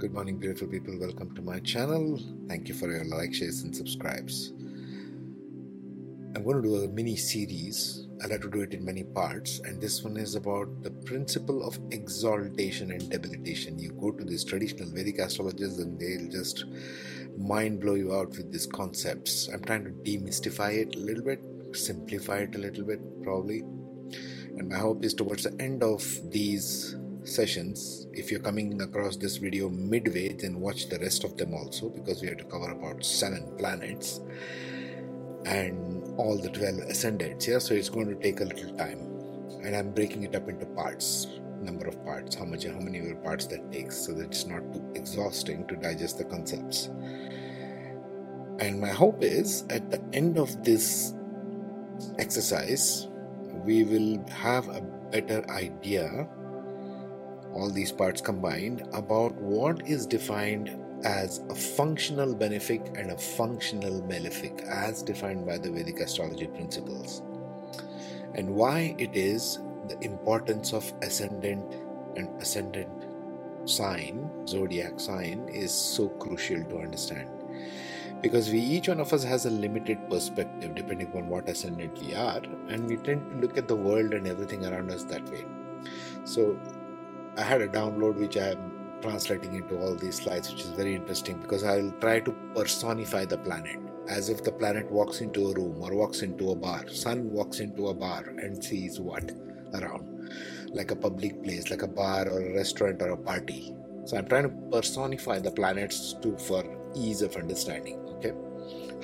Good morning, beautiful people. Welcome to my channel. Thank you for your like, shares, and subscribes. I'm going to do a mini series. I'll have to do it in many parts, and this one is about the principle of exaltation and debilitation. You go to these traditional Vedic astrologers, and they'll just mind blow you out with these concepts. I'm trying to demystify it a little bit, simplify it a little bit, probably. And my hope is towards the end of these sessions if you're coming across this video midway then watch the rest of them also because we have to cover about seven planets and all the 12 ascendants yeah? So it's going to take a little time. And i'm breaking it up into parts number of parts how much how many parts that takes so that it's not too exhausting to digest the concepts. And my hope is at the end of this exercise we will have a better idea all these parts combined, about what is defined as a functional benefic and a functional malefic, as defined by the Vedic astrology principles, and why it is the importance of ascendant and ascendant sign, zodiac sign, is so crucial to understand. Because we each one of us has a limited perspective depending on what ascendant we are, and we tend to look at the world and everything around us that way. So I had a download which I am translating into all these slides, which is very interesting because I'll try to personify the planet as if the planet walks into a room or walks into a bar. Sun walks into a bar and sees what around, like a public place, like a bar or a restaurant or a party. So I'm trying to personify the planets to for ease of understanding. Okay,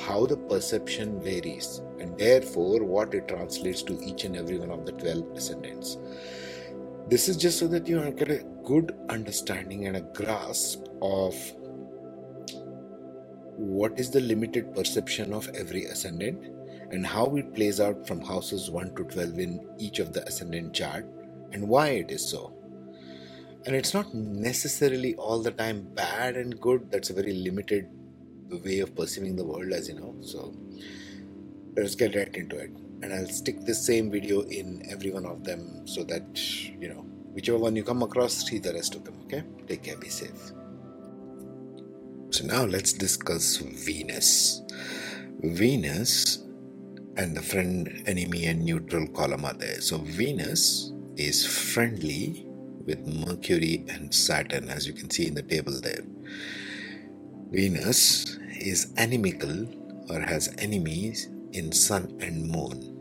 how the perception varies, and therefore what it translates to each and every one of the twelve ascendants. This is just so that you get a good understanding and a grasp of what is the limited perception of every ascendant and how it plays out from houses 1 to 12 in each of the ascendant chart and why it is so. And it's not necessarily all the time bad and good, that's a very limited way of perceiving the world, as you know. So let's get right into it and I'll stick the same video in every one of them so that you know whichever one you come across, see the rest of them. Okay, take care, be safe. So now let's discuss Venus. Venus and the friend, enemy, and neutral column are there. So Venus is friendly with Mercury and Saturn, as you can see in the table there. Venus is animical or has enemies in Sun and Moon.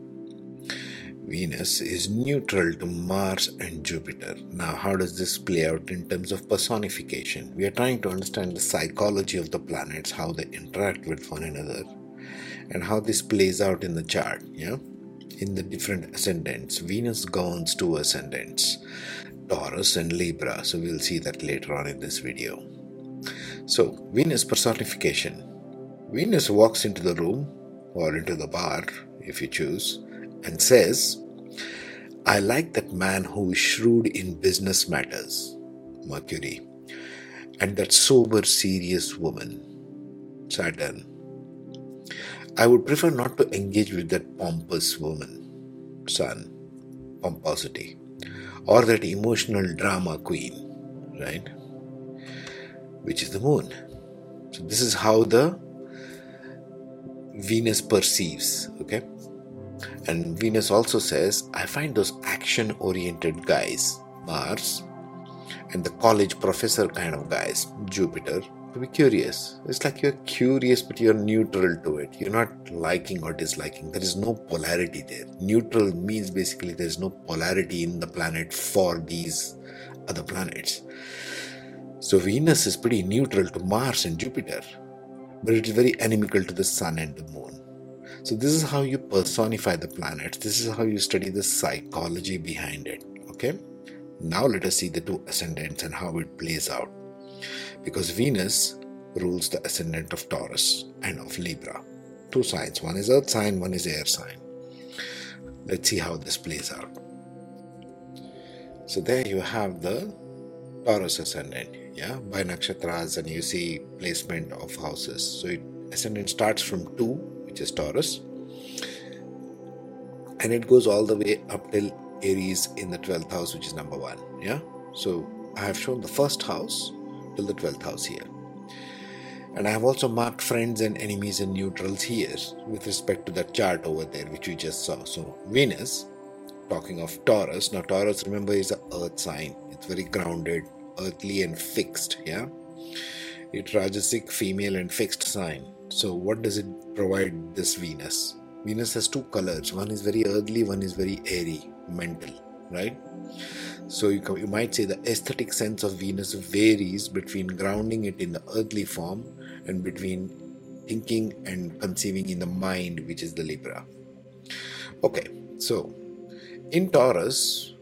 Venus is neutral to Mars and Jupiter. Now, how does this play out in terms of personification? We are trying to understand the psychology of the planets, how they interact with one another, and how this plays out in the chart. Yeah, in the different ascendants. Venus governs two ascendants, Taurus and Libra. So we'll see that later on in this video. So, Venus personification. Venus walks into the room or into the bar, if you choose, and says, I like that man who is shrewd in business matters, Mercury, and that sober, serious woman, Saturn. I would prefer not to engage with that pompous woman, Sun, pomposity, or that emotional drama queen, right? Which is the moon. So, this is how the Venus perceives, okay? And Venus also says, I find those action oriented guys, Mars, and the college professor kind of guys, Jupiter, to be curious. It's like you're curious, but you're neutral to it. You're not liking or disliking. There is no polarity there. Neutral means basically there's no polarity in the planet for these other planets. So Venus is pretty neutral to Mars and Jupiter, but it is very inimical to the Sun and the Moon. So, this is how you personify the planets. This is how you study the psychology behind it. Okay? Now, let us see the two ascendants and how it plays out. Because Venus rules the ascendant of Taurus and of Libra. Two signs one is earth sign, one is air sign. Let's see how this plays out. So, there you have the Taurus ascendant, yeah, by nakshatras, and you see placement of houses. So, it, ascendant starts from 2 which is Taurus, and it goes all the way up till Aries in the 12th house, which is number one. Yeah, so I have shown the first house till the 12th house here. And I have also marked friends and enemies and neutrals here with respect to that chart over there, which we just saw. So, Venus, talking of Taurus. Now, Taurus, remember, is a earth sign. It's very grounded, earthly, and fixed. Yeah. It's Rajasic, female, and fixed sign. So, what does it provide this Venus? Venus has two colors. One is very earthly, one is very airy, mental, right? So you, you might say the aesthetic sense of Venus varies between grounding it in the earthly form and between thinking and conceiving in the mind, which is the Libra. Okay, so in Taurus,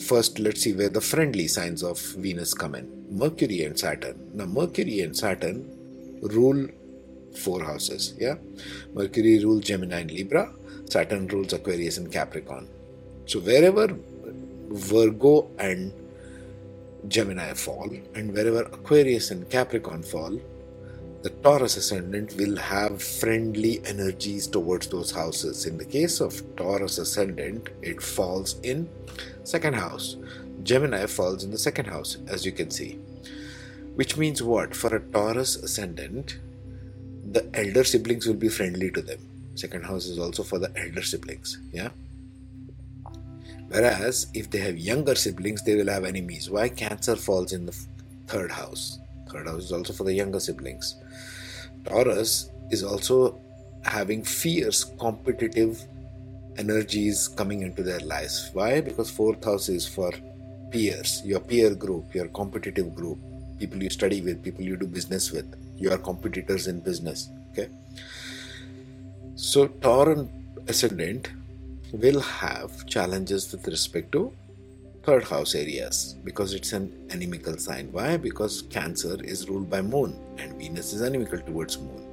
first let's see where the friendly signs of Venus come in Mercury and Saturn. Now, Mercury and Saturn rule four houses, yeah? Mercury rules Gemini and Libra, Saturn rules Aquarius and Capricorn. So, wherever Virgo and Gemini fall, and wherever Aquarius and Capricorn fall, the Taurus ascendant will have friendly energies towards those houses. In the case of Taurus ascendant, it falls in second house. Gemini falls in the second house, as you can see. Which means what? For a Taurus ascendant, the elder siblings will be friendly to them. Second house is also for the elder siblings. Yeah. Whereas if they have younger siblings, they will have enemies. Why Cancer falls in the third house? Third house is also for the younger siblings. Taurus is also having fierce competitive energies coming into their lives. Why? Because fourth house is for peers, your peer group, your competitive group, people you study with, people you do business with, your competitors in business. Okay. So Taurean ascendant will have challenges with respect to third house areas because it's an animical sign. Why? Because Cancer is ruled by Moon and Venus is animical towards Moon.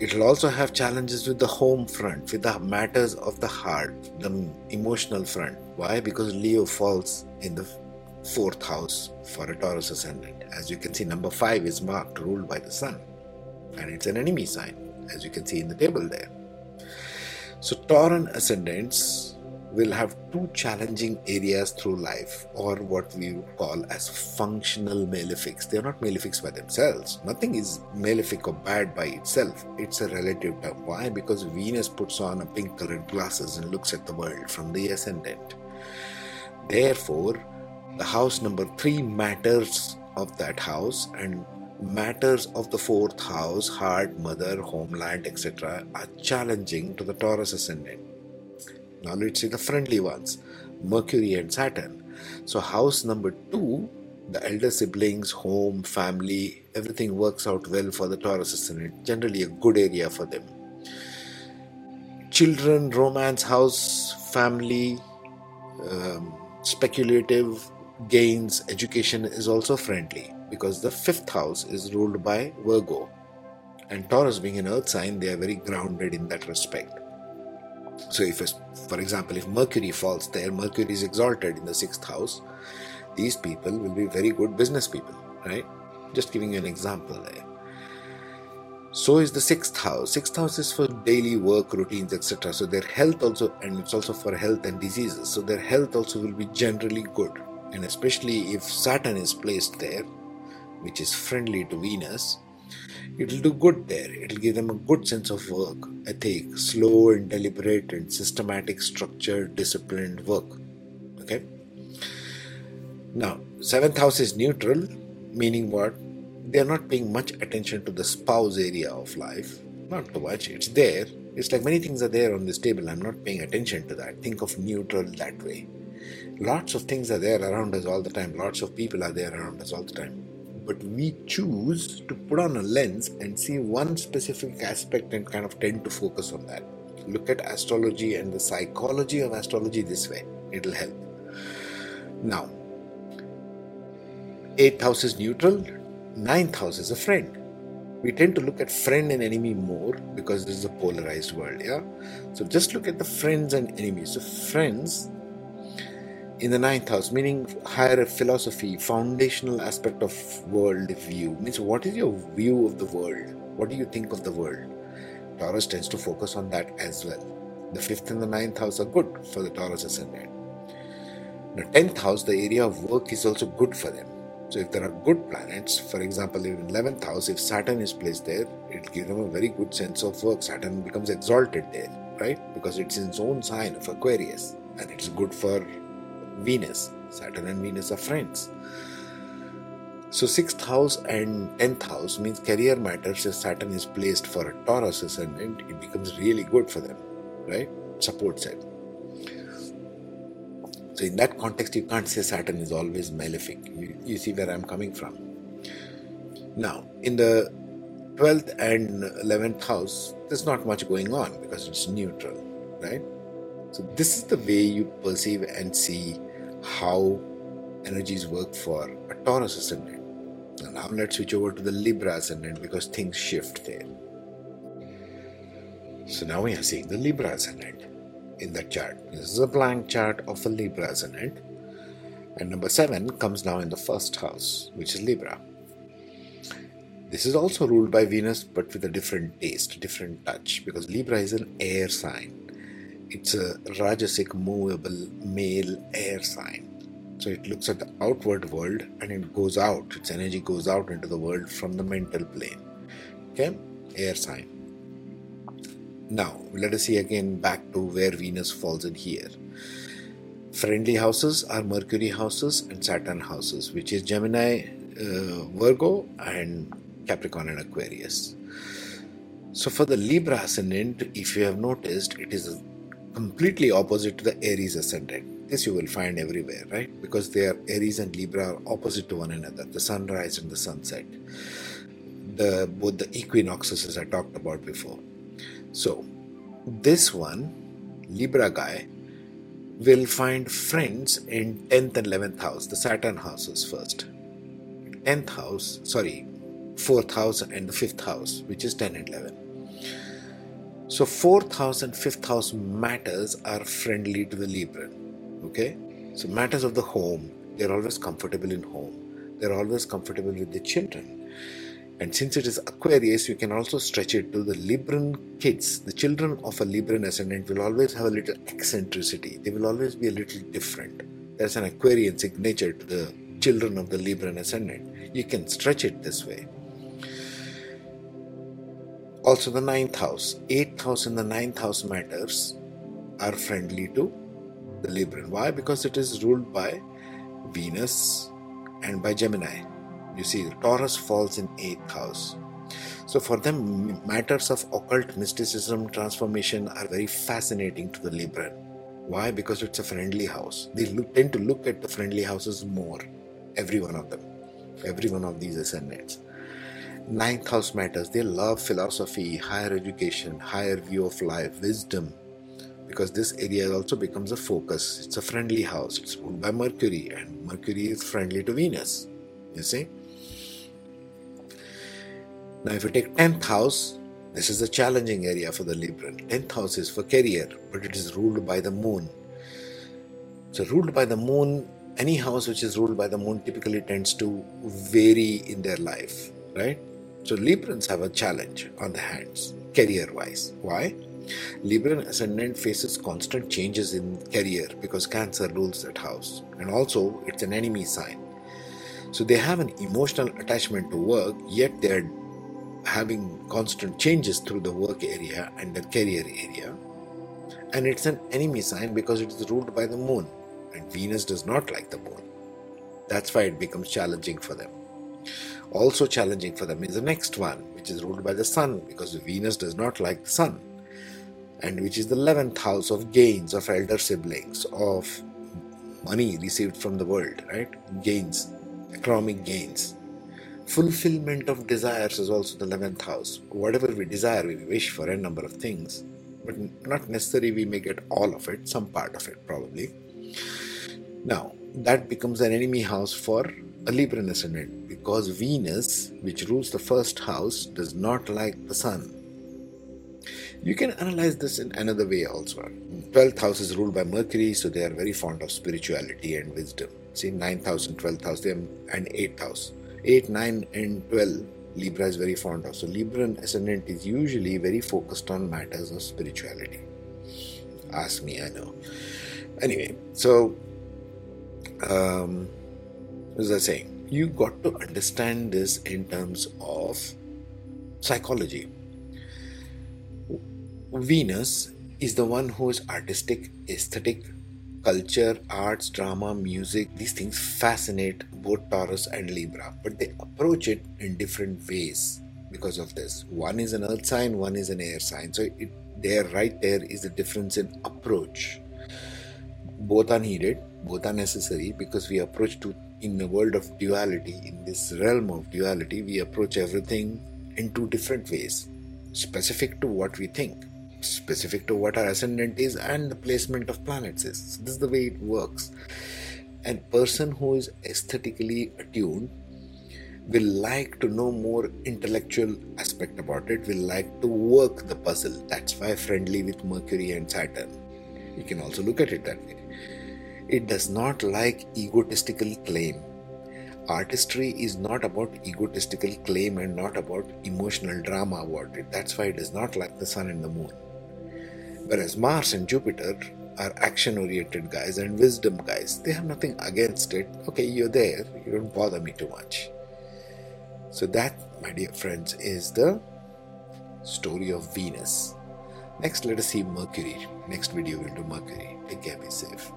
It will also have challenges with the home front, with the matters of the heart, the emotional front. Why? Because Leo falls in the fourth house for a Taurus ascendant. As you can see, number five is marked, ruled by the Sun, and it's an enemy sign, as you can see in the table there. So, Taurean ascendants will have two challenging areas through life, or what we call as functional malefics. They are not malefics by themselves. Nothing is malefic or bad by itself. It's a relative term. Why? Because Venus puts on a pink colored glasses and looks at the world from the ascendant. Therefore, the house number three matters of that house and matters of the fourth house, heart, mother, homeland, etc., are challenging to the Taurus ascendant. Now let's see the friendly ones Mercury and Saturn. So, house number two, the elder siblings, home, family, everything works out well for the Taurus ascendant. Generally, a good area for them. Children, romance, house, family, um, speculative gains, education is also friendly because the fifth house is ruled by Virgo. And Taurus, being an earth sign, they are very grounded in that respect. So, if, for example, if Mercury falls there, Mercury is exalted in the sixth house, these people will be very good business people, right? Just giving you an example there. So is the sixth house. Sixth house is for daily work routines, etc. So their health also, and it's also for health and diseases. So their health also will be generally good. And especially if Saturn is placed there, which is friendly to Venus, it will do good there. It will give them a good sense of work, ethic, slow and deliberate and systematic, structured, disciplined work. Okay. Now, seventh house is neutral, meaning what? They are not paying much attention to the spouse area of life. Not too much. It's there. It's like many things are there on this table. I'm not paying attention to that. Think of neutral that way. Lots of things are there around us all the time. Lots of people are there around us all the time but we choose to put on a lens and see one specific aspect and kind of tend to focus on that. Look at astrology and the psychology of astrology this way, it'll help. Now, eighth house is neutral, ninth house is a friend. We tend to look at friend and enemy more because this is a polarized world, yeah? So just look at the friends and enemies. So, friends in the ninth house, meaning higher philosophy, foundational aspect of world view, means what is your view of the world? What do you think of the world? Taurus tends to focus on that as well. The fifth and the ninth house are good for the Taurus ascendant. The tenth house, the area of work, is also good for them. So if there are good planets, for example, in 11th house, if Saturn is placed there, it gives them a very good sense of work. Saturn becomes exalted there, right? Because it's in its own sign of Aquarius and it's good for Venus. Saturn and Venus are friends. So, sixth house and tenth house means career matters. If Saturn is placed for a Taurus ascendant, it becomes really good for them, right? Supports it. So, in that context, you can't say Saturn is always malefic. You, you see where I'm coming from. Now, in the 12th and 11th house, there's not much going on because it's neutral, right? So, this is the way you perceive and see how energies work for a Taurus ascendant. Now let's switch over to the Libra ascendant because things shift there. So now we are seeing the Libra ascendant in that chart. This is a blank chart of a Libra ascendant. And number seven comes now in the first house, which is Libra. This is also ruled by Venus, but with a different taste, different touch, because Libra is an air sign. It's a Rajasic, movable, male air sign. So it looks at the outward world and it goes out, its energy goes out into the world from the mental plane. Okay, air sign. Now, let us see again back to where Venus falls in here. Friendly houses are Mercury houses and Saturn houses, which is Gemini, uh, Virgo, and Capricorn and Aquarius. So, for the Libra ascendant, if you have noticed, it is completely opposite to the Aries ascendant this you will find everywhere, right? Because they are Aries and Libra are opposite to one another, the sunrise and the sunset. The both the equinoxes as I talked about before. So this one, Libra guy, will find friends in 10th and 11th house, the Saturn houses first. 10th house, sorry, 4th house and the 5th house, which is 10 and 11. So 4th house and 5th house matters are friendly to the Libra okay so matters of the home they're always comfortable in home they're always comfortable with the children and since it is Aquarius, you can also stretch it to the Libran kids. The children of a Libran ascendant will always have a little eccentricity. They will always be a little different. There's an Aquarian signature to the children of the Libran ascendant. You can stretch it this way. Also, the ninth house, eighth house, and the ninth house matters are friendly to the Libran. Why? Because it is ruled by Venus and by Gemini. You see, Taurus falls in eighth house. So for them, matters of occult mysticism, transformation are very fascinating to the Libran. Why? Because it's a friendly house. They look, tend to look at the friendly houses more. Every one of them. Every one of these ascendants. Ninth house matters. They love philosophy, higher education, higher view of life, wisdom, because this area also becomes a focus. It's a friendly house. It's ruled by Mercury, and Mercury is friendly to Venus. You see? Now, if you take 10th house, this is a challenging area for the Libran. 10th house is for career, but it is ruled by the moon. So, ruled by the moon, any house which is ruled by the moon typically tends to vary in their life, right? So, Librans have a challenge on the hands, career wise. Why? Libran ascendant faces constant changes in career because Cancer rules that house, and also it's an enemy sign. So they have an emotional attachment to work, yet they're having constant changes through the work area and the career area. And it's an enemy sign because it is ruled by the moon, and Venus does not like the moon. That's why it becomes challenging for them. Also, challenging for them is the next one, which is ruled by the sun, because Venus does not like the sun and which is the 11th house of gains of elder siblings, of money received from the world, right? Gains, economic gains. Fulfillment of desires is also the 11th house. Whatever we desire, we wish for a number of things, but not necessarily we may get all of it, some part of it probably. Now, that becomes an enemy house for a Libran ascendant because Venus, which rules the first house, does not like the Sun you can analyze this in another way also. 12th house is ruled by Mercury, so they are very fond of spirituality and wisdom. See, 9th house and 12th house, and 8th house. 8, 9, and 12, Libra is very fond of. So, Libran ascendant is usually very focused on matters of spirituality. Ask me, I know. Anyway, so, um, what was I saying? You got to understand this in terms of psychology. Venus is the one who is artistic, aesthetic, culture, arts, drama, music. These things fascinate both Taurus and Libra, but they approach it in different ways because of this. One is an earth sign, one is an air sign. So it, there, right there, is the difference in approach. Both are needed, both are necessary because we approach to in the world of duality, in this realm of duality, we approach everything in two different ways, specific to what we think, specific to what our ascendant is, and the placement of planets is. So this is the way it works. And person who is aesthetically attuned will like to know more intellectual aspect about it, will like to work the puzzle. That's why friendly with Mercury and Saturn. You can also look at it that way. It does not like egotistical claim. Artistry is not about egotistical claim and not about emotional drama about it. That's why it does not like the sun and the moon. Whereas Mars and Jupiter are action oriented guys and wisdom guys. They have nothing against it. Okay, you're there. You don't bother me too much. So, that, my dear friends, is the story of Venus. Next, let us see Mercury. Next video, we'll do Mercury. Take care, be safe.